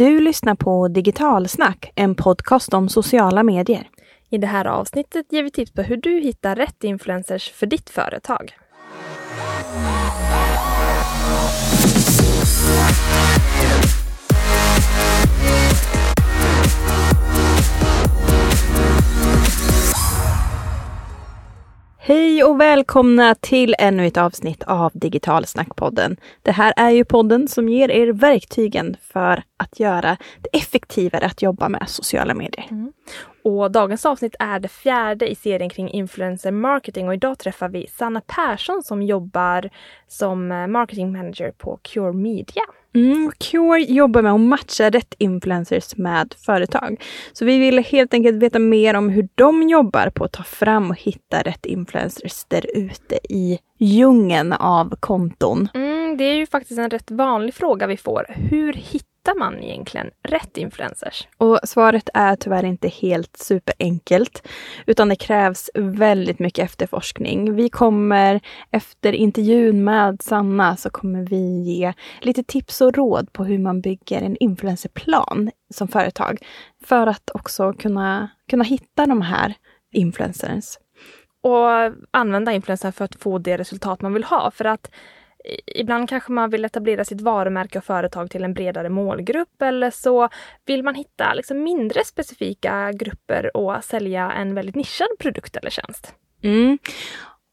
Du lyssnar på Digitalsnack, en podcast om sociala medier. I det här avsnittet ger vi tips på hur du hittar rätt influencers för ditt företag. Hej och välkomna till ännu ett avsnitt av Digitalsnackpodden. Det här är ju podden som ger er verktygen för att göra det effektivare att jobba med sociala medier. Mm. Och dagens avsnitt är det fjärde i serien kring influencer marketing och idag träffar vi Sanna Persson som jobbar som marketing manager på Cure Media. Mm, Cure jobbar med att matcha rätt influencers med företag. Så vi vill helt enkelt veta mer om hur de jobbar på att ta fram och hitta rätt influencers där ute i djungeln av konton. Mm, det är ju faktiskt en rätt vanlig fråga vi får. Hur hittar hittar man egentligen rätt influencers? Och svaret är tyvärr inte helt superenkelt, utan det krävs väldigt mycket efterforskning. Vi kommer efter intervjun med Sanna så kommer vi ge lite tips och råd på hur man bygger en influencerplan som företag för att också kunna, kunna hitta de här influencers. Och använda influencers för att få det resultat man vill ha. För att Ibland kanske man vill etablera sitt varumärke och företag till en bredare målgrupp eller så vill man hitta liksom mindre specifika grupper och sälja en väldigt nischad produkt eller tjänst. Mm.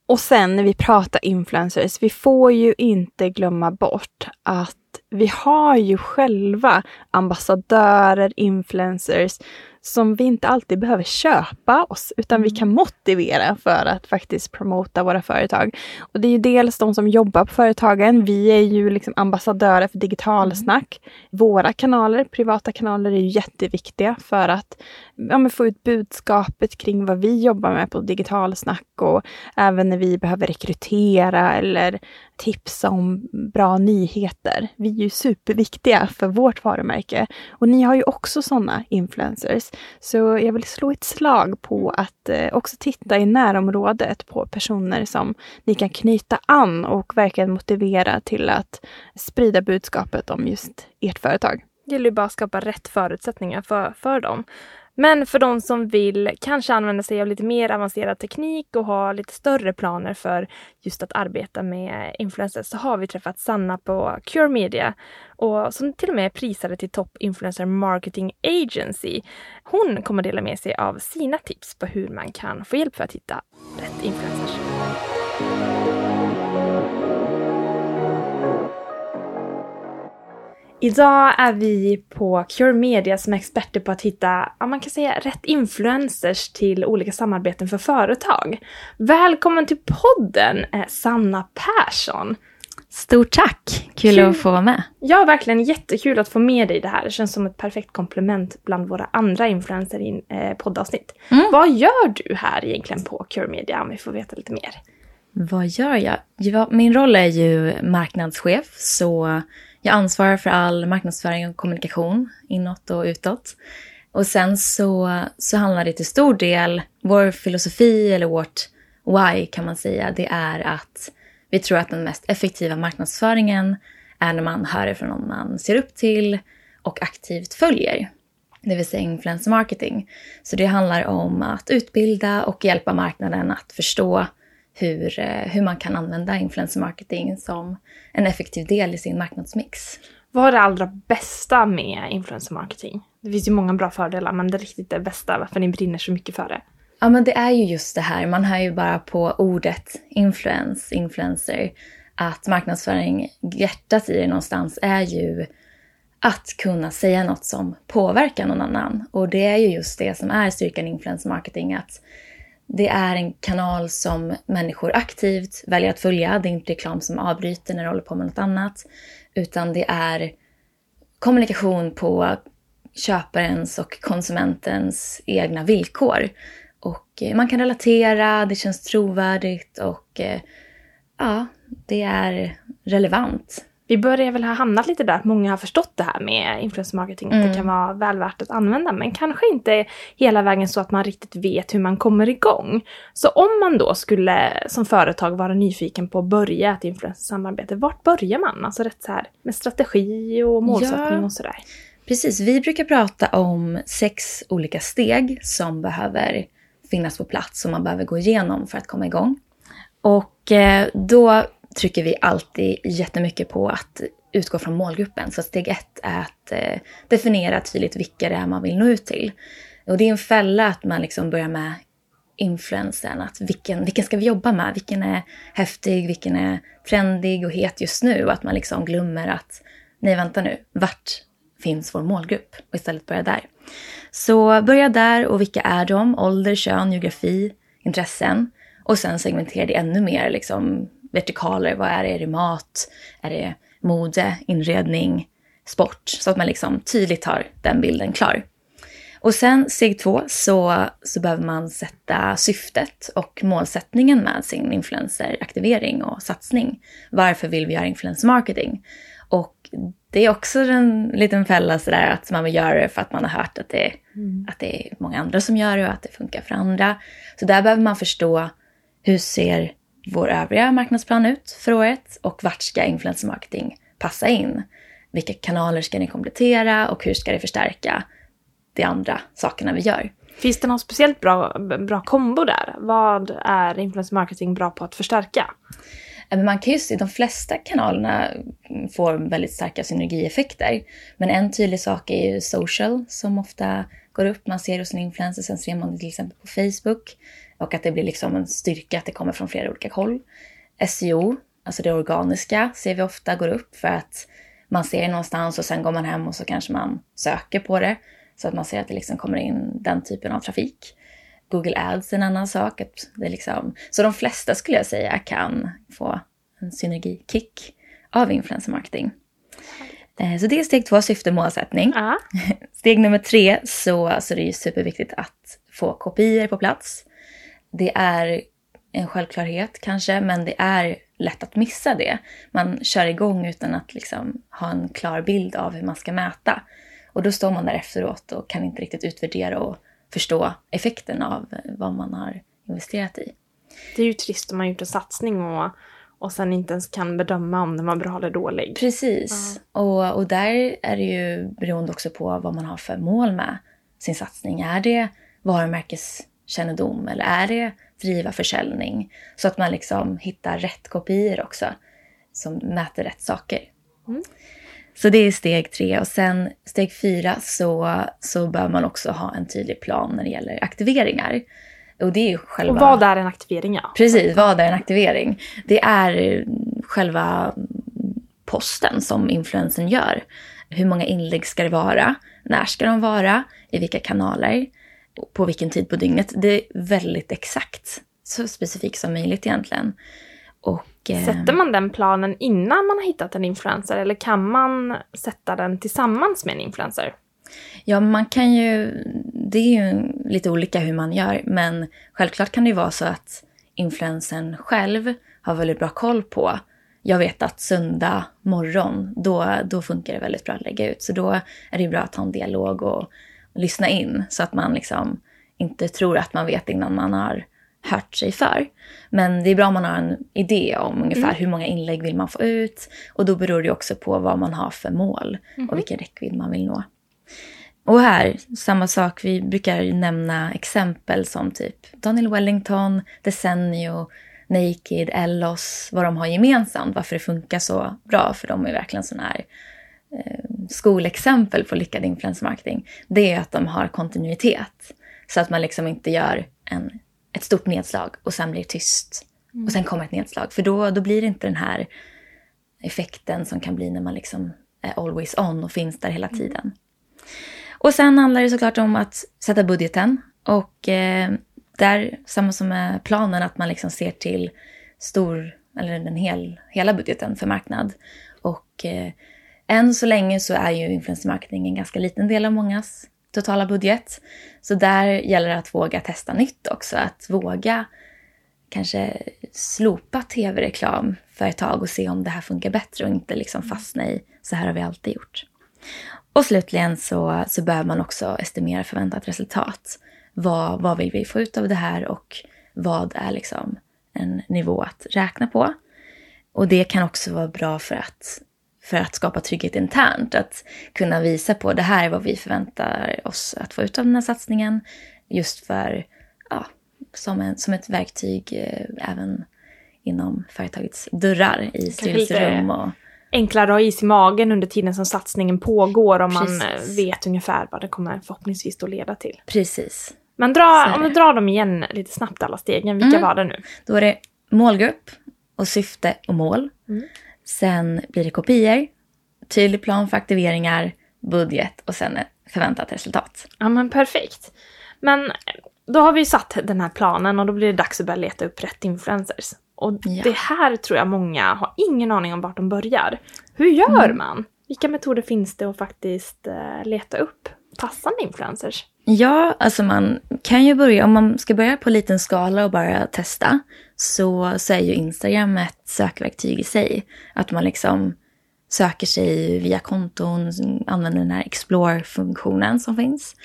Och sen när vi pratar influencers, vi får ju inte glömma bort att vi har ju själva ambassadörer, influencers som vi inte alltid behöver köpa oss, utan vi mm. kan motivera för att faktiskt promota våra företag. Och det är ju dels de som jobbar på företagen. Vi är ju liksom ambassadörer för digitalsnack. Mm. Våra kanaler, privata kanaler, är ju jätteviktiga för att ja, få ut budskapet kring vad vi jobbar med på digitalsnack och även när vi behöver rekrytera eller tipsa om bra nyheter. Vi är ju superviktiga för vårt varumärke. Och ni har ju också sådana influencers. Så jag vill slå ett slag på att eh, också titta i närområdet på personer som ni kan knyta an och verkligen motivera till att sprida budskapet om just ert företag. Det gäller ju bara att skapa rätt förutsättningar för, för dem. Men för de som vill kanske använda sig av lite mer avancerad teknik och ha lite större planer för just att arbeta med influencers så har vi träffat Sanna på Cure Media och som till och med är prisade till Top Influencer Marketing Agency. Hon kommer dela med sig av sina tips på hur man kan få hjälp för att hitta rätt influencers. Idag är vi på Cure Media som är experter på att hitta, ja, man kan säga rätt influencers till olika samarbeten för företag. Välkommen till podden eh, Sanna Persson! Stort tack! Kul, Kul, att få vara med. Ja, verkligen jättekul att få med dig i det här. Det känns som ett perfekt komplement bland våra andra influenser i eh, poddavsnitt. Mm. Vad gör du här egentligen på Cure Media om vi får veta lite mer? Vad gör jag? Ja, min roll är ju marknadschef, så jag ansvarar för all marknadsföring och kommunikation inåt och utåt. Och sen så, så handlar det till stor del, vår filosofi eller vårt why kan man säga, det är att vi tror att den mest effektiva marknadsföringen är när man hör ifrån någon man ser upp till och aktivt följer. Det vill säga influencer marketing. Så det handlar om att utbilda och hjälpa marknaden att förstå hur, eh, hur man kan använda influencer marketing som en effektiv del i sin marknadsmix. Vad är det allra bästa med influencer marketing? Det finns ju många bra fördelar, men det riktigt det bästa, varför ni brinner så mycket för det? Ja, men det är ju just det här, man hör ju bara på ordet influence, influencer, att marknadsföring, hjärtat i det någonstans är ju att kunna säga något som påverkar någon annan. Och det är ju just det som är styrkan i influencer marketing, att det är en kanal som människor aktivt väljer att följa. Det är inte reklam som avbryter när du håller på med något annat. Utan det är kommunikation på köparens och konsumentens egna villkor. Och eh, man kan relatera, det känns trovärdigt och eh, ja, det är relevant vi börjar väl ha hamnat lite där att många har förstått det här med influencer marketing, mm. att det mm. kan vara väl värt att använda, men kanske inte hela vägen så att man riktigt vet hur man kommer igång. Så om man då skulle som företag vara nyfiken på att börja ett influencer-samarbete, vart börjar man? Alltså rätt så här med strategi och målsättning ja. och sådär. Precis, vi brukar prata om sex olika steg som behöver finnas på plats, som man behöver gå igenom för att komma igång. Och eh, då trycker vi alltid jättemycket på att utgå från målgruppen. Så steg ett är att eh, definiera tydligt vilka det är man vill nå ut till. Och det är en fälla att man liksom börjar med influensen. Att vilken, vilken ska vi jobba med? Vilken är häftig? Vilken är trendig och het just nu? Och att man liksom glömmer att nej, vänta nu, vart finns vår målgrupp? Och istället börja där. Så börja där och vilka är de? Ålder, kön, geografi, intressen. Och sen segmentera det ännu mer, liksom vertikaler. Vad är det? Är det mat? Är det mode, inredning, sport? Så att man liksom tydligt har den bilden klar. Och sen steg två så, så behöver man sätta syftet och målsättningen med sin influenceraktivering och satsning. Varför vill vi göra influencer marketing? Och det är också en liten fälla sådär att man vill göra det för att man har hört att det, mm. att det är många andra som gör det och att det funkar för andra. Så där behöver man förstå hur ser vår övriga marknadsplan ut för året och vart ska influencer marketing passa in? Vilka kanaler ska ni komplettera och hur ska det förstärka de andra sakerna vi gör? Finns det någon speciellt bra, bra kombo där? Vad är influencer marketing bra på att förstärka? Man kan ju se, de flesta kanalerna får väldigt starka synergieffekter. Men en tydlig sak är ju social som ofta går upp. Man ser hos en influencer, sen ser man det till exempel på Facebook. Och att det blir liksom en styrka att det kommer från flera olika håll. SEO, alltså det organiska, ser vi ofta går upp för att man ser det någonstans och sen går man hem och så kanske man söker på det. Så att man ser att det liksom kommer in den typen av trafik. Google Ads är en annan sak. Att det liksom, så de flesta skulle jag säga kan få en synergikick av influencer marketing. Eh, så det är steg två, syfte målsättning. Uh Steg nummer tre så, så det är det superviktigt att få kopior på plats. Det är en självklarhet kanske, men det är lätt att missa det. Man kör igång utan att liksom ha en klar bild av hur man ska mäta. Och då står man där efteråt och kan inte riktigt utvärdera och förstå effekten av vad man har investerat i. Det är ju trist om man gjort en satsning och, och sen inte ens kan bedöma om den var bra eller dålig. Precis. Ja. Och, och där är det ju beroende också på vad man har för mål med sin satsning. Är det varumärkeskännedom eller är det driva försäljning? Så att man liksom hittar rätt kopior också som mäter rätt saker. Mm. Så det är steg tre. Och sen steg fyra så, så bör man också ha en tydlig plan när det gäller aktiveringar. Och det är ju själva... Och vad är en aktivering? Ja. Precis, vad är en aktivering? Det är själva posten som influensen gör. Hur många inlägg ska det vara? När ska de vara? I vilka kanaler? På vilken tid på dygnet? Det är väldigt exakt. Så specifikt som möjligt egentligen. Och Eh, Sätter man den planen innan man har hittat en influencer eller kan man sätta den tillsammans med en influencer? Ja, man kan ju... Det är ju lite olika hur man gör, men självklart kan det ju vara så att influencern själv har väldigt bra koll på jag vet att söndag morgon, då, då funkar det väldigt bra att lägga ut. Så då är det bra att ha en dialog och, och lyssna in så att man liksom inte tror att man vet innan man har hört sig för. Men det är bra om man har en idé om ungefär mm. hur många inlägg vill man få ut. Och då beror det också på vad man har för mål mm. och mhm. vilken räckvidd man vill nå. Och här, samma sak, vi brukar nämna exempel som typ Daniel Wellington, Decennio, Naked, Ellos, vad de har gemensamt, varför det funkar så bra, för de är verkligen sådana här eh, skolexempel på lyckad influencermarketing. Det är att de har kontinuitet. Så att man liksom inte gör en ett stort nedslag och sen blir tyst. Mm. Och sen kommer ett nedslag. För då, då blir det inte den här effekten som kan bli när man liksom är always on och finns där hela mm. tiden. Och sen handlar det såklart om att sätta budgeten. Och eh, där, samma som med planen, att man liksom ser till stor, eller den hel, hela budgeten för marknad. Och eh, än så länge så är ju influencer marketing en ganska liten del av mångas totala budget. Så där gäller det att våga testa nytt också. Att våga kanske slopa tv-reklam för ett tag och se om det här funkar bättre och inte liksom fastna i så här har vi alltid gjort. Och slutligen så, så behöver man också estimera förväntat resultat. Vad, vad vill vi få ut av det här och vad är liksom en nivå att räkna på? Och det kan också vara bra för att för att skapa trygghet internt. Att kunna visa på det här är vad vi förväntar oss att få ut av den här satsningen. Just för, ja, som, en, som ett verktyg eh, även inom företagets dörrar i styrelserum. Och, enklare att ha is i magen under tiden som satsningen pågår om man eh, vet ungefär vad det kommer förhoppningsvis att leda till. precis. Men dra, om vi drar dem igen lite snabbt alla stegen, vilka Mm. var det nu? Då är det målgrupp och syfte och mål. Mm. Sen blir det kopior, tydlig plan för aktiveringar, budget och sen förväntat resultat. Ja men perfekt. Men då har vi satt den här planen och då blir det dags att börja leta upp rätt influencers. Och Ja. det här tror jag många har ingen aning om vart de börjar. Hur gör Mm. man? Vilka metoder finns det att faktiskt eh, leta upp passande influencers? Ja, alltså man kan ju börja, om man ska börja på liten skala och bara testa, så, så är ju Instagram ett sökverktyg i sig. Att man liksom söker sig via konton, använder den här explore-funktionen som finns.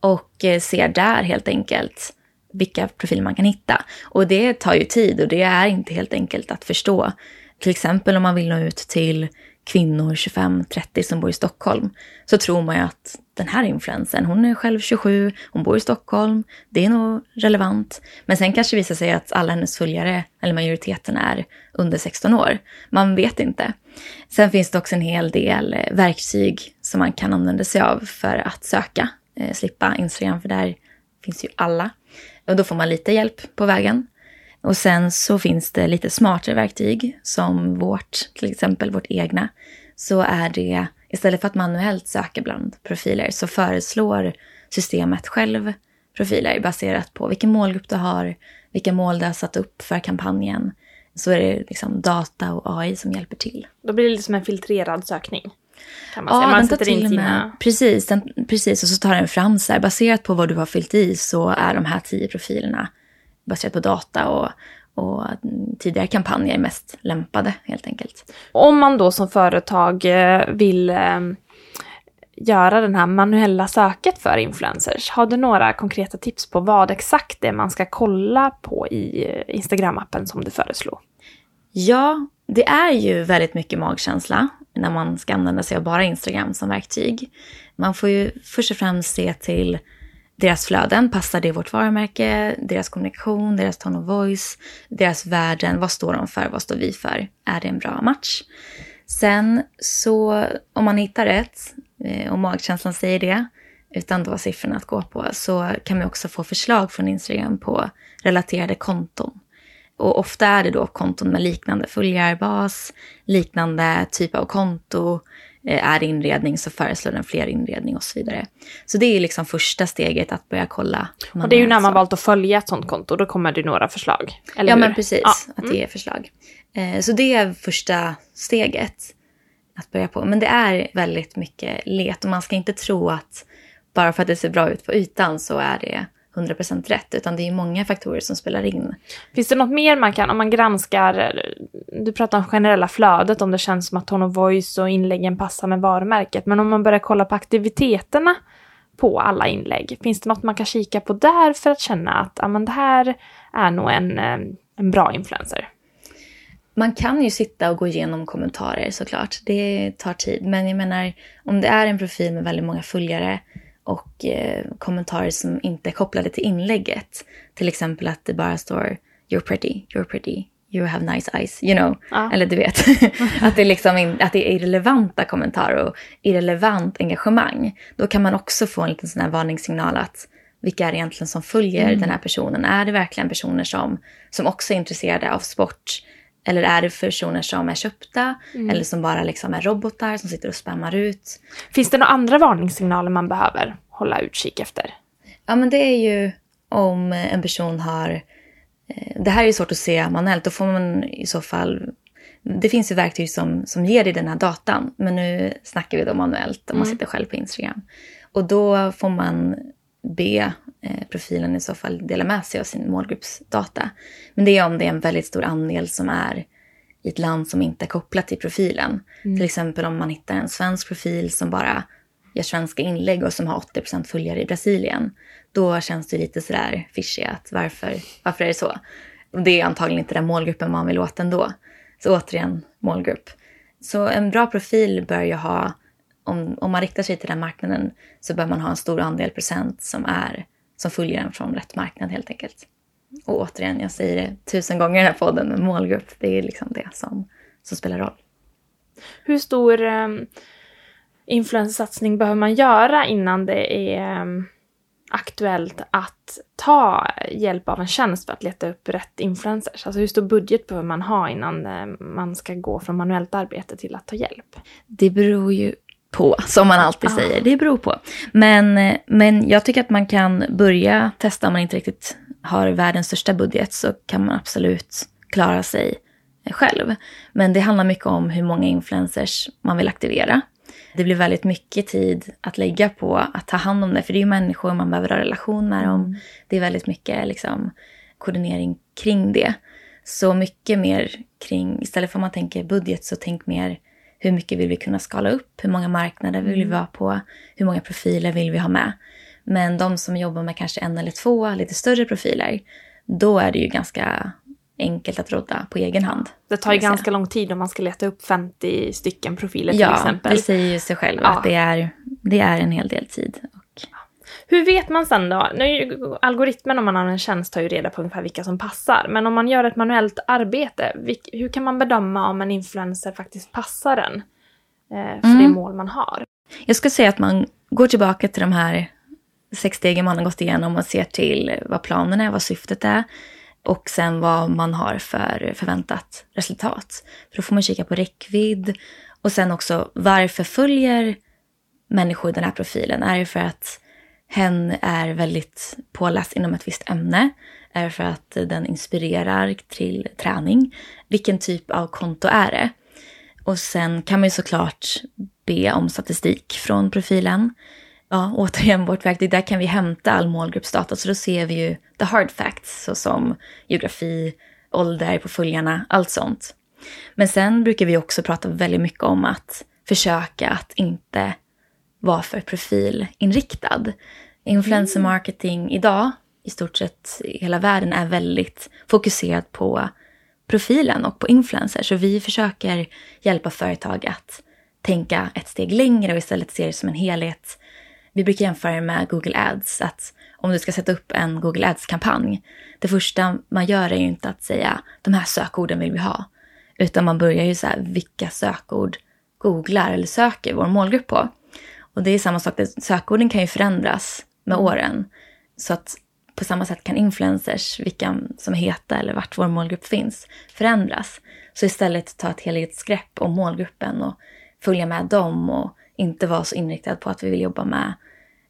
Och eh, ser där helt enkelt vilka profiler man kan hitta. Och det tar ju tid och det är inte helt enkelt att förstå. Till exempel om man vill nå ut till kvinnor 25-30 som bor i Stockholm så tror man ju att den här influensen, hon är själv 27, hon bor i Stockholm, det är nog relevant. Men sen kanske det visar sig att alla hennes följare, eller majoriteten, är under 16 år. Man vet inte. Sen finns det också en hel del eh, verktyg som man kan använda sig av för att söka, eh, slippa Instagram, för där finns ju alla. Och då får man lite hjälp på vägen. Och sen så finns det lite smartare verktyg som vårt, till exempel vårt egna. Så är det, istället för att manuellt söka bland profiler så föreslår systemet själv profiler baserat på vilken målgrupp du har, vilka mål du har satt upp för kampanjen. Så är det liksom data och AI som hjälper till. Då blir det liksom en filtrerad sökning. Kan man säga. Ja, Man den sätter in sina... precis, den, precis, och så tar den fram så här, baserat på vad du har fyllt i så är de här tio profilerna baserat på data och, och tidigare kampanjer mest lämpade helt enkelt. Om man då som företag eh, vill eh, göra den här manuella söket för influencers, har du några konkreta tips på vad exakt det är man ska kolla på i eh, Instagram-appen som du föreslår? Ja, det är ju väldigt mycket magkänsla när man ska använda sig av bara Instagram som verktyg. Man får ju först och främst se till deras flöden, passar det vårt varumärke, deras kommunikation, deras tone of voice, deras värden, vad står de för, vad står vi för, är det en bra match? Sen så om man hittar rätt, eh, och magkänslan säger det, utan då siffrorna att gå på, så kan man också få förslag från Instagram på relaterade konton. Och ofta är det då konton med liknande följarbas, liknande typ av konto. Eh, Är det inredning så föreslår den fler inredning och så vidare. Så det är liksom första steget att börja kolla. Och det är ju när man valt att följa ett sånt konto, då kommer det några förslag. Eller Ja hur? men precis, Ja. att Mm. det är förslag. Eh, Så det är första steget att börja på. Men det är väldigt mycket let och man ska inte tro att bara för att det ser bra ut på ytan så är det 100% rätt. Utan det är många faktorer som spelar in. Finns det något mer man kan, om man granskar, du pratar om generella flödet, om det känns som att tone of voice och inläggen passar med varumärket, men om man börjar kolla på aktiviteterna på alla inlägg, finns det något man kan kika på där för att känna att ja, men det här är nog en, eh, en bra influencer? Man kan ju sitta och gå igenom kommentarer såklart. Det tar tid. Men jag menar, om det är en profil med väldigt många följare och eh, kommentarer som inte är kopplade till inlägget. Till exempel att det bara står “You're pretty, you're pretty, you have nice eyes”, you know. Ja. Eller du vet, att, det liksom in, att det är irrelevanta kommentarer och irrelevant engagemang. Då kan man också få en liten sån här varningssignal att vilka är det egentligen som följer den här personen? Är det verkligen personer som, som också är intresserade av sport? Eller är det personer som är köpta? Eller som bara liksom är robotar som sitter och spammar ut? Finns det några andra varningssignaler man behöver hålla utkik efter? Ja, men det är ju om en person har... eh, Det här är ju svårt att se manuellt. Då får man i så fall... Det finns ju verktyg som, som ger dig den här datan. Men nu snackar vi då manuellt om man sitter själv på Instagram. Och då får man be profilen i så fall dela med sig av sin målgruppsdata. Men det är om det är en väldigt stor andel som är i ett land som inte är kopplat till profilen. Till exempel om man hittar en svensk profil som bara gör svenska inlägg och som har 80% följare i Brasilien. Då känns det lite sådär fishy att varför, varför är det så? Och det är antagligen inte den målgruppen man vill åt ändå. Så återigen, målgrupp. Så en bra profil bör ju ha, om, om man riktar sig till den marknaden, så bör man ha en stor andel procent som, är, som följer en från rätt marknad helt enkelt. Och återigen, jag säger det tusen gånger i den här podden, men målgrupp, det är liksom det som, som spelar roll. Hur stor um, influencersatsning behöver man göra innan det är um, aktuellt att ta hjälp av en tjänst för att leta upp rätt influencers? Alltså hur stor budget behöver man ha innan uh, man ska gå från manuellt arbete till att ta hjälp? Det beror ju på, som man alltid ah. säger. Det beror på. Men, men jag tycker att man kan börja testa om man inte riktigt har världens största budget så kan man absolut klara sig själv. Men det handlar mycket om hur många influencers man vill aktivera. Det blir väldigt mycket tid att lägga på att ta hand om det, för det är ju människor man behöver ha relation med dem. Mm. Det är väldigt mycket liksom, koordinering kring det. Så mycket mer kring, istället för att man tänker budget, så tänk mer hur mycket vill vi kunna skala upp? Hur många marknader vill vi mm. vara på? Hur många profiler vill vi ha med? Men de som jobbar med kanske en eller två lite större profiler, då är det ju ganska enkelt att rodda på egen hand. Det tar ju ganska lång tid om man ska leta upp 50 stycken profiler till ja, exempel. Ja, det säger ju sig själv ja. att det är, det är en hel del tid. Hur vet man sen då? Nu, algoritmen om man har en tjänst tar ju reda på ungefär vilka som passar. Men om man gör ett manuellt arbete, hur kan man bedöma om en influencer faktiskt passar den? Eh, för mm. det mål man har. Jag skulle säga att man går tillbaka till de här sex stegen man har gått igenom och ser till vad planen är, vad syftet är och sen vad man har för förväntat resultat. För då får man kika på räckvidd och sen också varför följer människor den här profilen? Är det för att hen är väldigt påläst inom ett visst ämne? Är för att den inspirerar till träning? Vilken typ av konto är det? Och sen kan man ju såklart be om statistik från profilen ja, återigen vårt verktyg, där kan vi hämta all målgruppsdata. Så då ser vi ju the hard facts, såsom geografi, ålder på följarna, allt sånt. Men sen brukar vi också prata väldigt mycket om att försöka att inte vara för profilinriktad. Influencer mm. marketing idag, i stort sett i hela världen, är väldigt fokuserad på profilen och på influencers. Så vi försöker hjälpa företag att tänka ett steg längre och istället se det som en helhet vi brukar jämföra med Google Ads. Att om du ska sätta upp en Google Ads-kampanj, det första man gör är ju inte att säga de här sökorden vill vi ha. Utan man börjar ju så här, vilka sökord googlar eller söker vår målgrupp på? Och det är samma sak, sökorden kan ju förändras med åren. Så att på samma sätt kan influencers, vilka som är heta eller vart vår målgrupp finns, förändras. Så istället ta ett helhetsgrepp om målgruppen och följa med dem och inte vara så inriktad på att vi vill jobba med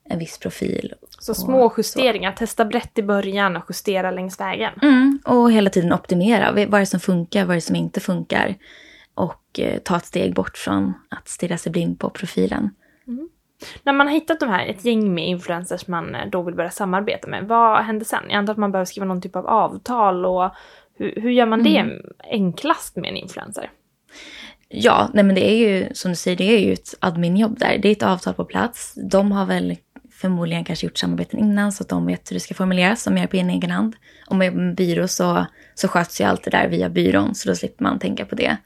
en viss profil. Så små justeringar, så. testa brett i början och justera längs vägen. Mm, och hela tiden optimera. Vad är det som funkar, vad är det som inte funkar? Och eh, ta ett steg bort från att stirra sig blind på profilen. Mm. När man har hittat de här, ett gäng med influencers man eh, då vill börja samarbeta med, vad händer sen? Jag antar att man behöver skriva någon typ av avtal och hur, hur gör man det mm. enklast med en influencer? Ja, nej men det är ju som du säger, det är ju ett adminjobb där. Det är ett avtal på plats. De har väl förmodligen kanske gjort samarbeten innan så att de vet hur det ska formuleras som gör på en egen hand. Om man jobbar med byrå så, så sköts ju allt det där via byrån så då slipper man tänka på det.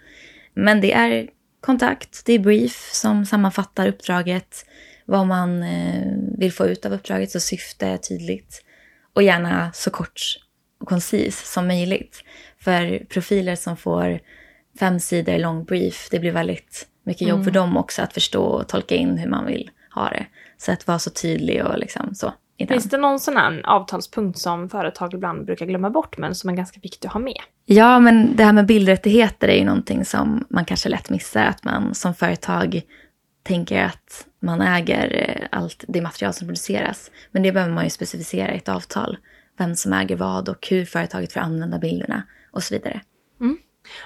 Men det är kontakt, det är brief som sammanfattar uppdraget, vad man eh, vill få ut av uppdraget så syfte är tydligt. Och gärna så kort och koncis som möjligt. För profiler som får fem sidor lång brief, det blir väldigt mycket jobb mm. för dem också att förstå och tolka in hur man vill ha det. Så att vara så tydlig och liksom så. Finns det någon sån här avtalspunkt som företag ibland brukar glömma bort men som är ganska viktig att ha med? Ja, men det här med bildrättigheter är ju någonting som man kanske lätt missar. Att man som företag tänker att man äger eh, allt det material som produceras. Men det behöver man ju specificera i ett avtal. Vem som äger vad och hur företaget får använda bilderna och så vidare. Mm.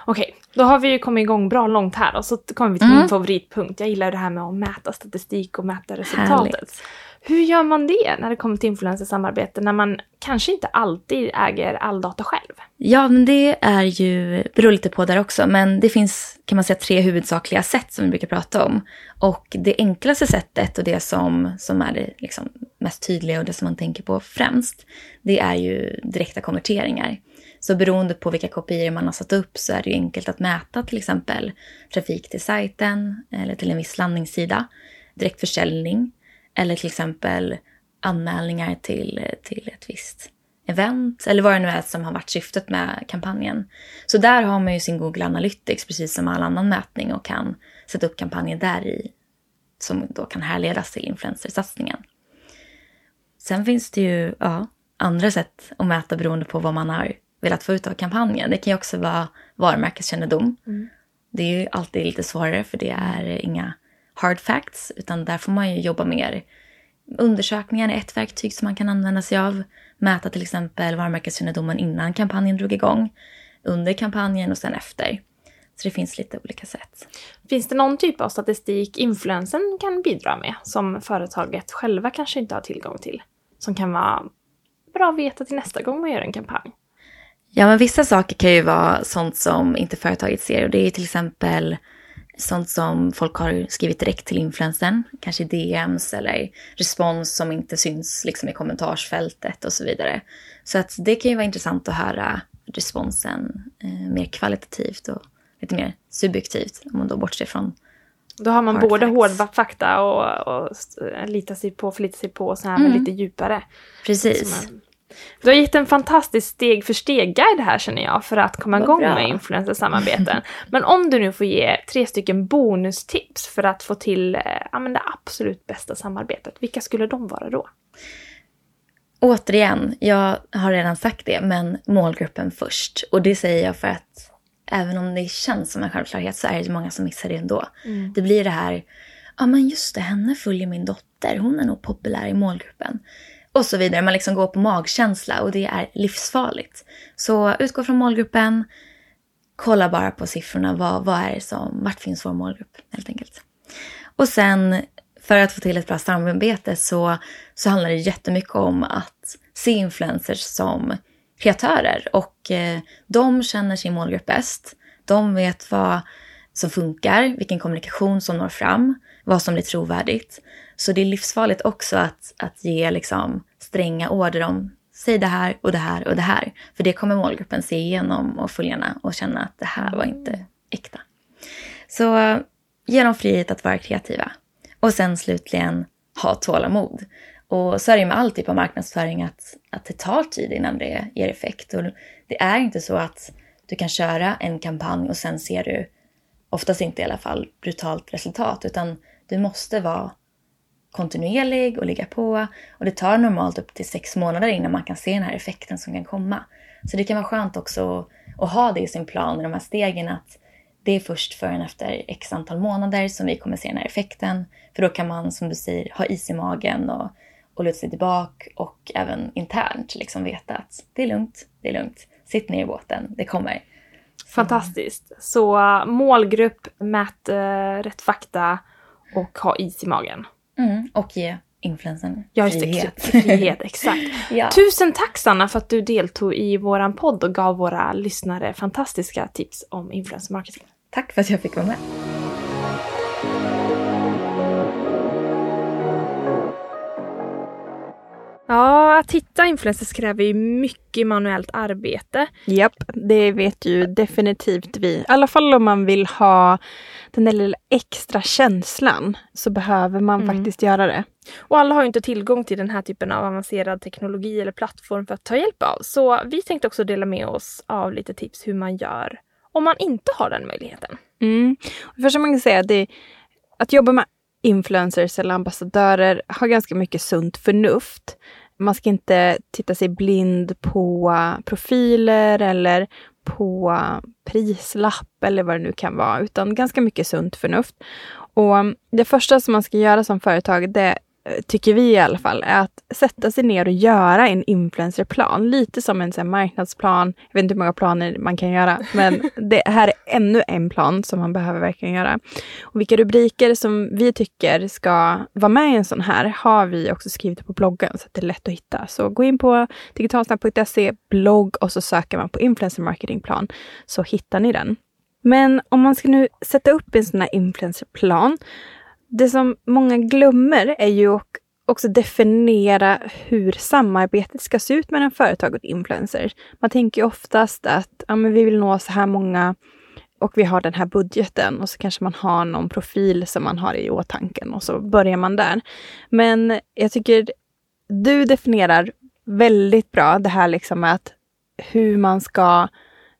Okej, okay, då har vi ju kommit igång bra långt här och så kommer vi till mm. min favoritpunkt. Jag gillar det här med att mäta statistik och mäta resultatet. Härligt. Hur gör man det när det kommer till influencersamarbete när man kanske inte alltid äger all data själv? Ja, men det är ju, beror lite på där också, men det finns kan man säga tre huvudsakliga sätt som vi brukar prata om. Och det enklaste sättet och det som, som är det liksom mest tydliga och det som man tänker på främst, det är ju direkta konverteringar. Så beroende på vilka kopior man har satt upp så är det enkelt att mäta till exempel trafik till sajten eller till en viss landningssida, direktförsäljning eller till exempel anmälningar till, till ett visst event eller vad det nu är som har varit syftet med kampanjen. Så där har man ju sin Google Analytics precis som all annan mätning och kan sätta upp kampanjer där i som då kan härledas till influencersatsningen. Sen finns det ju ja, andra sätt att mäta beroende på vad man har velat få ut av kampanjen. Det kan ju också vara varumärkeskännedom. Mm. Det är ju alltid lite svårare för det är inga hard facts utan där får man ju jobba mer. Undersökningar är ett verktyg som man kan använda sig av. Mäta till exempel varumärkeskännedomen innan kampanjen drog igång, under kampanjen och sen efter. Så det finns lite olika sätt. Finns det någon typ av statistik influensen kan bidra med som företaget själva kanske inte har tillgång till? Som kan vara bra att veta till nästa gång man gör en kampanj? Ja, men vissa saker kan ju vara sånt som inte företaget ser och det är till exempel sånt som folk har skrivit direkt till influensen, kanske DMs eller respons som inte syns liksom i kommentarsfältet och så vidare. Så att det kan ju vara intressant att höra responsen eh, mer kvalitativt och lite mer subjektivt om man då bortser från Då har man både hård fakta och, och lita sig på, förlita sig på och så här mm. lite djupare. Precis. Du har gett en fantastisk steg för steg-guide här känner jag för att komma igång med influencersamarbeten. Men om du nu får ge tre stycken bonustips för att få till eh, ja, men det absolut bästa samarbetet, vilka skulle de vara då? Återigen, jag har redan sagt det, men målgruppen först. Och det säger jag för att även om det känns som en självklarhet så är det många som missar det ändå. Mm. Det blir det här, ja men just det, henne följer min dotter, hon är nog populär i målgruppen. Och så vidare, man liksom går på magkänsla och det är livsfarligt. Så utgå från målgruppen, kolla bara på siffrorna, vad, vad är det som, vart finns vår målgrupp helt enkelt. Och sen för att få till ett bra samarbete så, så handlar det jättemycket om att se influencers som kreatörer och eh, de känner sin målgrupp bäst. De vet vad som funkar, vilken kommunikation som når fram, vad som blir trovärdigt. Så det är livsfarligt också att, att ge liksom stränga order om säg det här och det här och det här. För det kommer målgruppen se igenom och följarna och känna att det här var inte äkta. Så ge dem frihet att vara kreativa. Och sen slutligen ha tålamod. Och så är det med all typ av marknadsföring att, att det tar tid innan det ger effekt. Och det är inte så att du kan köra en kampanj och sen ser du, oftast inte i alla fall, brutalt resultat. Utan du måste vara kontinuerlig och ligga på. Och det tar normalt upp till sex månader innan man kan se den här effekten som kan komma. Så det kan vara skönt också att ha det i sin plan i de här stegen att det är först förrän efter x antal månader som vi kommer se den här effekten. För då kan man, som du säger, ha is i magen och och luta sig tillbaka och även internt liksom veta att det är lugnt, det är lugnt. Sitt ner i båten, det kommer. Fantastiskt. Så eh, målgrupp, mät äh, rätt fakta och ha is i magen. Mm, och ge influensen ja, frihet. frihet exakt. ja. Tusen tack Sanna för att du deltog i våran podd och gav våra lyssnare fantastiska tips om influencer marketing. Tack för att jag fick vara med. Ja, att hitta influencers kräver ju mycket manuellt arbete. Japp, det vet ju definitivt vi. I alla fall om man vill ha den där lilla extra känslan så behöver man mm. faktiskt göra det. Och alla har ju inte tillgång till den här typen av avancerad teknologi eller plattform för att ta hjälp av. Så vi tänkte också dela med oss av lite tips hur man gör om man inte har den möjligheten. Mm. Först man kan säga att, att jobba med influencers eller ambassadörer har ganska mycket sunt förnuft. Man ska inte titta sig blind på profiler eller på prislapp eller vad det nu kan vara, utan ganska mycket sunt förnuft. Och det första som man ska göra som företag, det tycker vi i alla fall, är att sätta sig ner och göra en influencerplan. Lite som en så marknadsplan. Jag vet inte hur många planer man kan göra, men det här är ännu en plan som man behöver verkligen göra. Och vilka rubriker som vi tycker ska vara med i en sån här har vi också skrivit på bloggen så att det är lätt att hitta. Så gå in på digitalsnabb.se blogg och så söker man på influencer marketingplan så hittar ni den. Men om man ska nu sätta upp en sån här influencerplan det som många glömmer är ju också definiera hur samarbetet ska se ut mellan företag och influencers. Man tänker ju oftast att ja, men vi vill nå så här många och vi har den här budgeten och så kanske man har någon profil som man har i åtanke och så börjar man där. Men jag tycker du definierar väldigt bra det här liksom med att hur man ska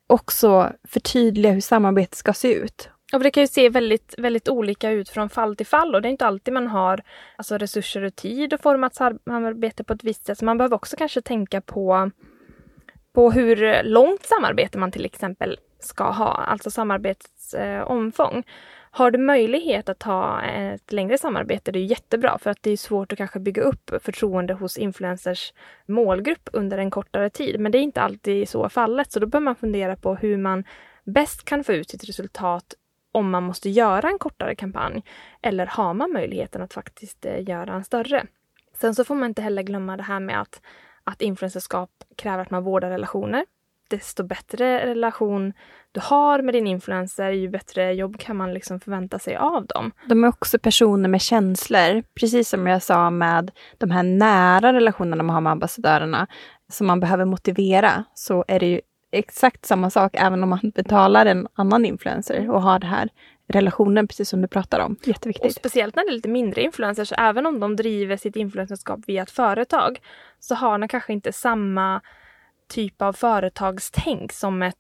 också förtydliga hur samarbetet ska se ut. Och det kan ju se väldigt, väldigt olika ut från fall till fall och det är inte alltid man har alltså, resurser och tid att forma ett samarbete på ett visst sätt. Så man behöver också kanske tänka på, på hur långt samarbete man till exempel ska ha, alltså samarbetets eh, omfång. Har du möjlighet att ha ett längre samarbete, det är jättebra för att det är svårt att kanske bygga upp förtroende hos influencers målgrupp under en kortare tid. Men det är inte alltid så fallet, så då bör man fundera på hur man bäst kan få ut sitt resultat om man måste göra en kortare kampanj. Eller har man möjligheten att faktiskt eh, göra en större? Sen så får man inte heller glömma det här med att, att influencerskap kräver att man vårdar relationer desto bättre relation du har med din influencer, ju bättre jobb kan man liksom förvänta sig av dem. De är också personer med känslor, precis som jag sa med de här nära relationerna man har med ambassadörerna, som man behöver motivera, så är det ju exakt samma sak även om man betalar en annan influencer och har det här relationen, precis som du pratar om. Jätteviktigt. Och speciellt när det är lite mindre influencers, även om de driver sitt influencerskap via ett företag, så har de kanske inte samma typ av företagstänk som ett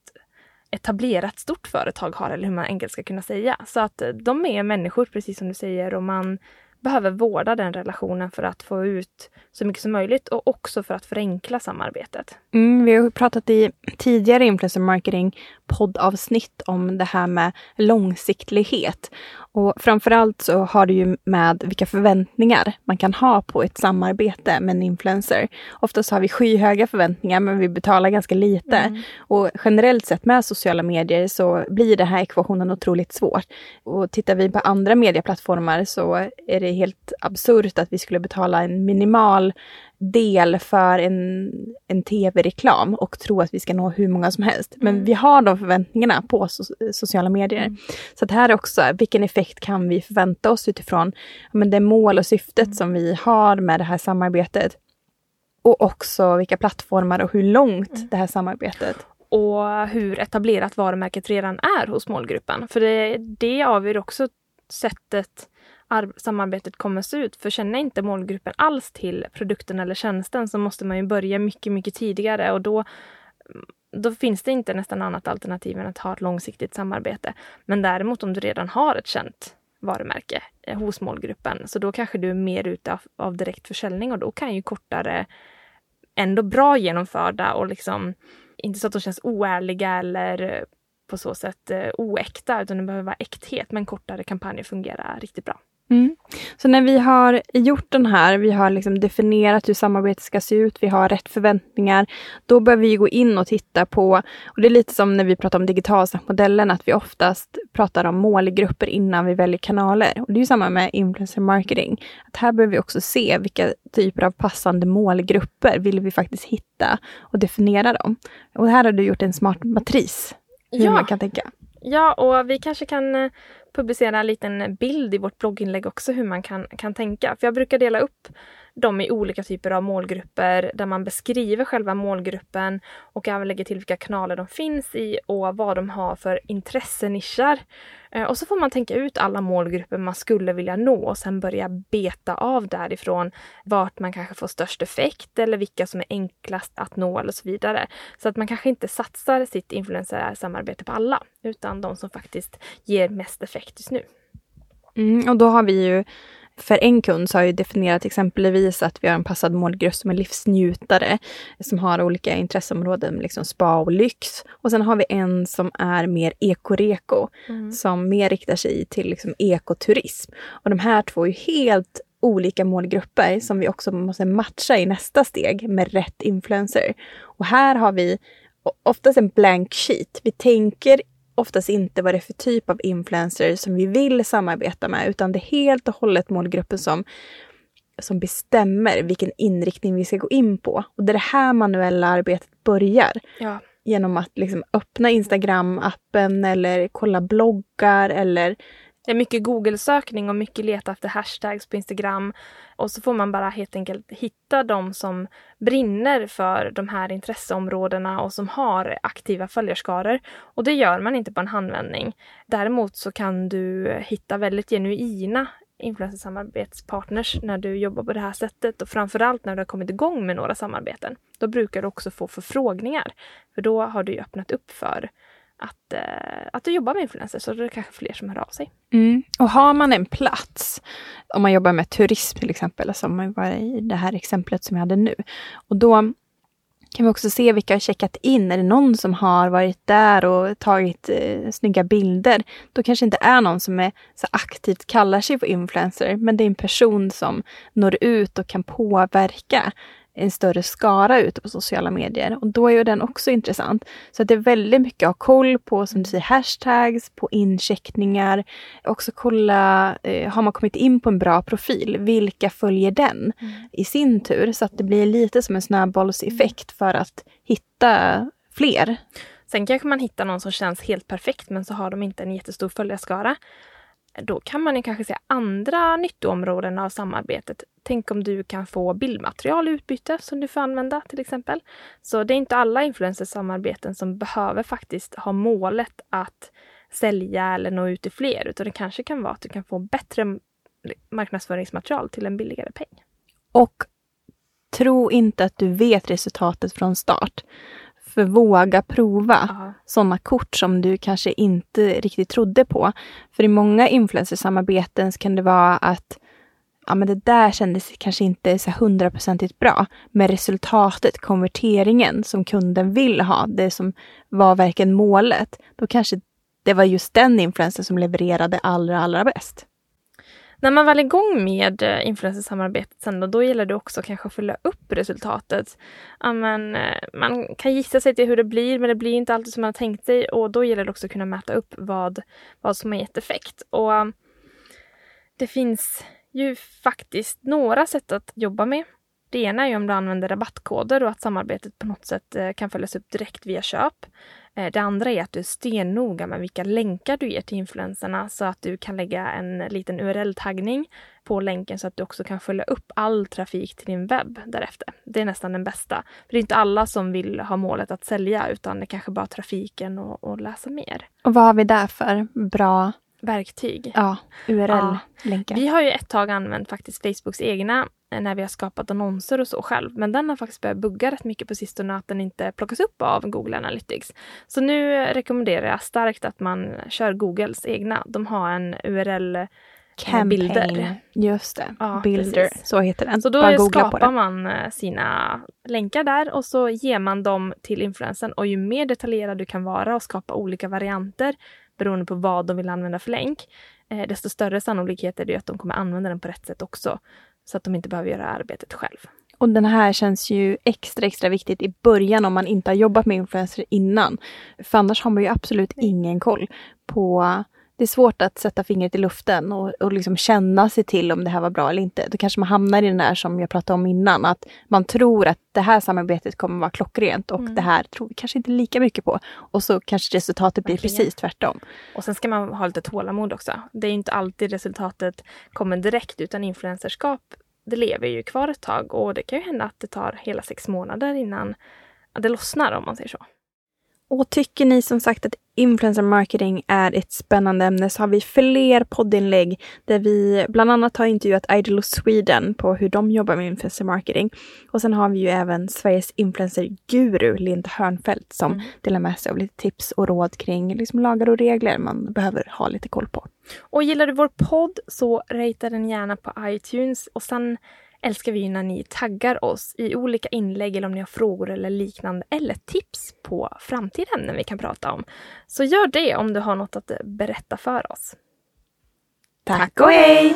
etablerat stort företag har, eller hur man enkelt ska kunna säga. Så att de är människor, precis som du säger, och man behöver vårda den relationen för att få ut så mycket som möjligt och också för att förenkla samarbetet. Mm, vi har pratat i tidigare influencer marketing poddavsnitt om det här med långsiktighet. Och framförallt så har det ju med vilka förväntningar man kan ha på ett samarbete med en influencer. Oftast har vi skyhöga förväntningar men vi betalar ganska lite. Mm. Och generellt sett med sociala medier så blir den här ekvationen otroligt svår. Och tittar vi på andra medieplattformar så är det helt absurt att vi skulle betala en minimal del för en, en tv-reklam och tro att vi ska nå hur många som helst. Men mm. vi har de förväntningarna på so sociala medier. Mm. Så att här också, vilken effekt kan vi förvänta oss utifrån men det mål och syftet mm. som vi har med det här samarbetet. Och också vilka plattformar och hur långt mm. det här samarbetet och hur etablerat varumärket redan är hos målgruppen. För det, det avgör också sättet samarbetet kommer se ut. För känner inte målgruppen alls till produkten eller tjänsten så måste man ju börja mycket, mycket tidigare och då mm, då finns det inte nästan annat alternativ än att ha ett långsiktigt samarbete. Men däremot om du redan har ett känt varumärke eh, hos målgruppen, så då kanske du är mer ute av, av direktförsäljning och då kan ju kortare, ändå bra genomförda och liksom inte så att de känns oärliga eller eh, på så sätt eh, oäkta, utan det behöver vara äkthet, men kortare kampanjer fungerar riktigt bra. Mm. Så när vi har gjort den här, vi har liksom definierat hur samarbetet ska se ut, vi har rätt förväntningar, då behöver vi gå in och titta på, och det är lite som när vi pratar om digitalsnackmodellen, att vi oftast pratar om målgrupper innan vi väljer kanaler. Och det är samma med influencer marketing. Att här behöver vi också se vilka typer av passande målgrupper vill vi faktiskt hitta och definiera dem. Och här har du gjort en smart matris, hur ja. man kan tänka. Ja, och vi kanske kan eh, publicera en liten bild i vårt blogginlägg också hur man kan, kan tänka. För jag brukar dela upp dem i olika typer av målgrupper där man beskriver själva målgruppen och även lägger till vilka kanaler de finns i och vad de har för intressenischer. Eh, och så får man tänka ut alla målgrupper man skulle vilja nå och sen börja beta av därifrån vart man kanske får störst effekt eller vilka som är enklast att nå eller så vidare. Så att man kanske inte satsar sitt influencersamarbete på alla utan de som faktiskt ger mest effekt just nu. Mm, och då har vi ju för en kund så har jag definierat exempelvis att vi har en passad målgrupp som är livsnjutare, som har olika intresseområden, liksom spa och lyx. Och sen har vi en som är mer ekoreko, mm. som mer riktar sig till liksom ekoturism. Och de här två är helt olika målgrupper som vi också måste matcha i nästa steg med rätt influencer. Och här har vi oftast en blank sheet. Vi tänker oftast inte vad det är för typ av influencer som vi vill samarbeta med, utan det är helt och hållet målgruppen som, som bestämmer vilken inriktning vi ska gå in på. Och det är det här manuella arbetet börjar. Ja. Genom att liksom öppna Instagram-appen eller kolla bloggar eller det är mycket Google-sökning och mycket leta efter hashtags på Instagram. Och så får man bara helt enkelt hitta de som brinner för de här intresseområdena och som har aktiva följarskaror. Och det gör man inte på en handvändning. Däremot så kan du hitta väldigt genuina influencersamarbetspartners när du jobbar på det här sättet och framförallt när du har kommit igång med några samarbeten. Då brukar du också få förfrågningar. För då har du öppnat upp för att, eh, att du jobbar med influencers så det är kanske fler som hör av sig. Mm. Och har man en plats, om man jobbar med turism till exempel, alltså som var i det här exemplet som jag hade nu, och då kan vi också se vilka har checkat in. Är det någon som har varit där och tagit eh, snygga bilder? Då kanske inte är någon som är så aktivt kallar sig för influencer, men det är en person som når ut och kan påverka en större skara ute på sociala medier. Och då är ju den också intressant. Så att det är väldigt mycket att ha koll på, som du säger, hashtags, på incheckningar. Också kolla, eh, har man kommit in på en bra profil, vilka följer den mm. i sin tur? Så att det blir lite som en snöbollseffekt för att hitta fler. Sen kanske man hittar någon som känns helt perfekt men så har de inte en jättestor följarskara då kan man ju kanske se andra nyttoområden av samarbetet. Tänk om du kan få bildmaterial i utbyte som du får använda till exempel. Så det är inte alla influencersamarbeten som behöver faktiskt ha målet att sälja eller nå ut till fler, utan det kanske kan vara att du kan få bättre marknadsföringsmaterial till en billigare peng. Och tro inte att du vet resultatet från start. För våga prova uh sådana kort som du kanske inte riktigt trodde på. För i många influencersamarbeten kan det vara att ja, men det där kändes kanske inte så hundraprocentigt bra. Men resultatet, konverteringen som kunden vill ha, det som var verkligen målet, då kanske det var just den influencer som levererade allra, allra bäst. När man väl är igång med eh, influencersamarbetet sen då, då gäller det också kanske att följa upp resultatet. Ja, men, eh, man kan gissa sig till hur det blir, men det blir inte alltid som man har tänkt sig och då gäller det också att kunna mäta upp vad, vad som har gett effekt. Och eh, det finns ju faktiskt några sätt att jobba med. Det ena är om du använder rabattkoder och att samarbetet på något sätt kan följas upp direkt via köp. Eh, det andra är att du är stennoga med vilka länkar du ger till influenserna så att du kan lägga en liten URL-taggning på länken så att du också kan följa upp all trafik till din webb därefter. Det är nästan den bästa. För Det är inte alla som vill ha målet att sälja utan det är kanske bara trafiken och, och läsa mer. Och vad har vi där för bra verktyg. Ja, URL-länkar. Ja. Vi har ju ett tag använt faktiskt Facebooks egna när vi har skapat annonser och så själv. Men den har faktiskt börjat bugga rätt mycket på sistone att den inte plockas upp av Google Analytics. Så nu rekommenderar jag starkt att man kör Googles egna. De har en URL eh, Campaign. Bilder. Just det, ja, Builder, precis. så heter den. Så då skapar man eh, sina länkar där och så ger man dem till influensen och ju mer detaljerad du kan vara och skapa olika varianter beroende på vad de vill använda för länk, eh, desto större sannolikhet är det att de kommer använda den på rätt sätt också. Så att de inte behöver göra arbetet själv. Och den här känns ju extra, extra viktigt i början om man inte har jobbat med influencer innan. För annars har man ju absolut ingen koll på det är svårt att sätta fingret i luften och, och liksom känna sig till om det här var bra eller inte. Då kanske man hamnar i den där som jag pratade om innan, att man tror att det här samarbetet kommer vara klockrent och mm. det här tror vi kanske inte lika mycket på. Och så kanske resultatet blir Verkligen. precis tvärtom. Och sen ska man ha lite tålamod också. Det är inte alltid resultatet kommer direkt utan influencerskap det lever ju kvar ett tag och det kan ju hända att det tar hela sex månader innan det lossnar om man säger så. Och tycker ni som sagt att influencer marketing är ett spännande ämne så har vi fler poddinlägg där vi bland annat har intervjuat Idol Sweden på hur de jobbar med influencer marketing. Och sen har vi ju även Sveriges influencer-guru Linda Hörnfeldt som mm. delar med sig av lite tips och råd kring liksom lagar och regler man behöver ha lite koll på. Och gillar du vår podd så ratea den gärna på iTunes och sen älskar vi när ni taggar oss i olika inlägg eller om ni har frågor eller liknande eller tips på framtida ämnen vi kan prata om. Så gör det om du har något att berätta för oss. Tack och hej!